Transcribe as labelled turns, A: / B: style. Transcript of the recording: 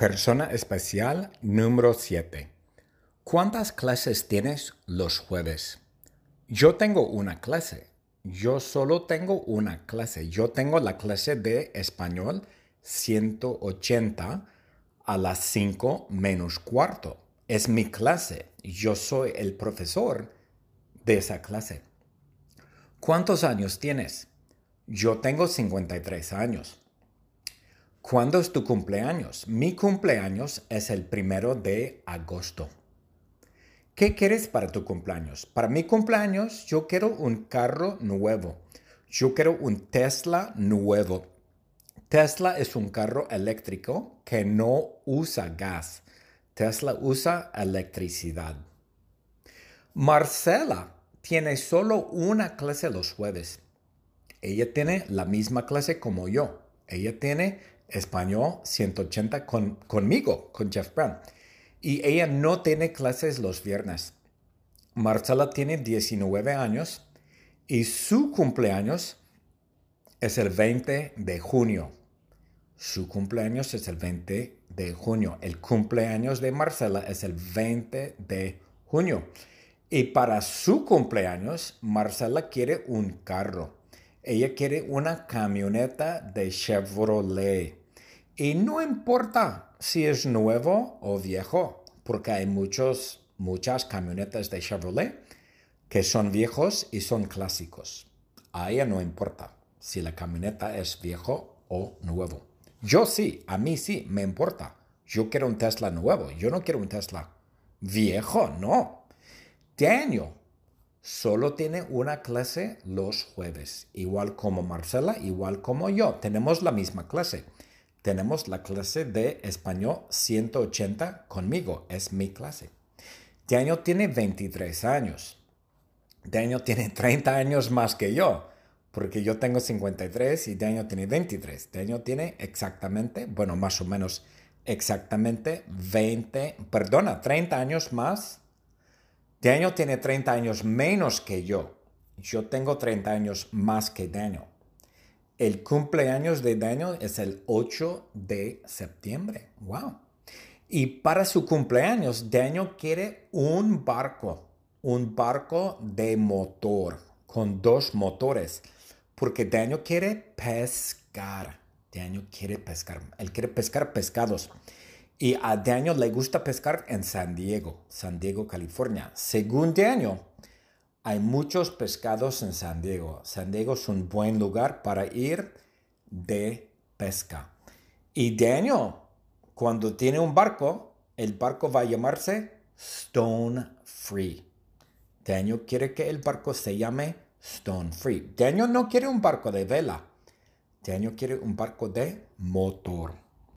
A: Persona especial número 7. ¿Cuántas clases tienes los jueves? Yo tengo una clase. Yo solo tengo una clase. Yo tengo la clase de español 180 a las 5 menos cuarto. Es mi clase. Yo soy el profesor de esa clase. ¿Cuántos años tienes? Yo tengo 53 años. ¿Cuándo es tu cumpleaños? Mi cumpleaños es el primero de agosto. ¿Qué quieres para tu cumpleaños? Para mi cumpleaños yo quiero un carro nuevo. Yo quiero un Tesla nuevo. Tesla es un carro eléctrico que no usa gas. Tesla usa electricidad. Marcela tiene solo una clase los jueves. Ella tiene la misma clase como yo. Ella tiene español 180 con, conmigo, con Jeff Brown. Y ella no tiene clases los viernes. Marcela tiene 19 años y su cumpleaños es el 20 de junio. Su cumpleaños es el 20 de junio. El cumpleaños de Marcela es el 20 de junio. Y para su cumpleaños, Marcela quiere un carro. Ella quiere una camioneta de Chevrolet. Y no importa si es nuevo o viejo, porque hay muchos, muchas camionetas de Chevrolet que son viejos y son clásicos. A ella no importa si la camioneta es viejo o nuevo. Yo sí, a mí sí, me importa. Yo quiero un Tesla nuevo, yo no quiero un Tesla viejo, no. Daniel solo tiene una clase los jueves, igual como Marcela, igual como yo. Tenemos la misma clase tenemos la clase de español 180 conmigo, es mi clase. Daniel tiene 23 años. Daniel tiene 30 años más que yo, porque yo tengo 53 y Daniel tiene 23. Daniel tiene exactamente, bueno, más o menos exactamente 20, perdona, 30 años más. Daniel tiene 30 años menos que yo. Yo tengo 30 años más que Daniel. El cumpleaños de Daniel es el 8 de septiembre. ¡Wow! Y para su cumpleaños, Daniel quiere un barco, un barco de motor, con dos motores, porque Daniel quiere pescar. Daniel quiere pescar. Él quiere pescar pescados. Y a Daniel le gusta pescar en San Diego, San Diego, California. Según Daniel, hay muchos pescados en San Diego. San Diego es un buen lugar para ir de pesca. Y Daniel, cuando tiene un barco, el barco va a llamarse Stone Free. Daniel quiere que el barco se llame Stone Free. Daniel no quiere un barco de vela. Daniel quiere un barco de motor.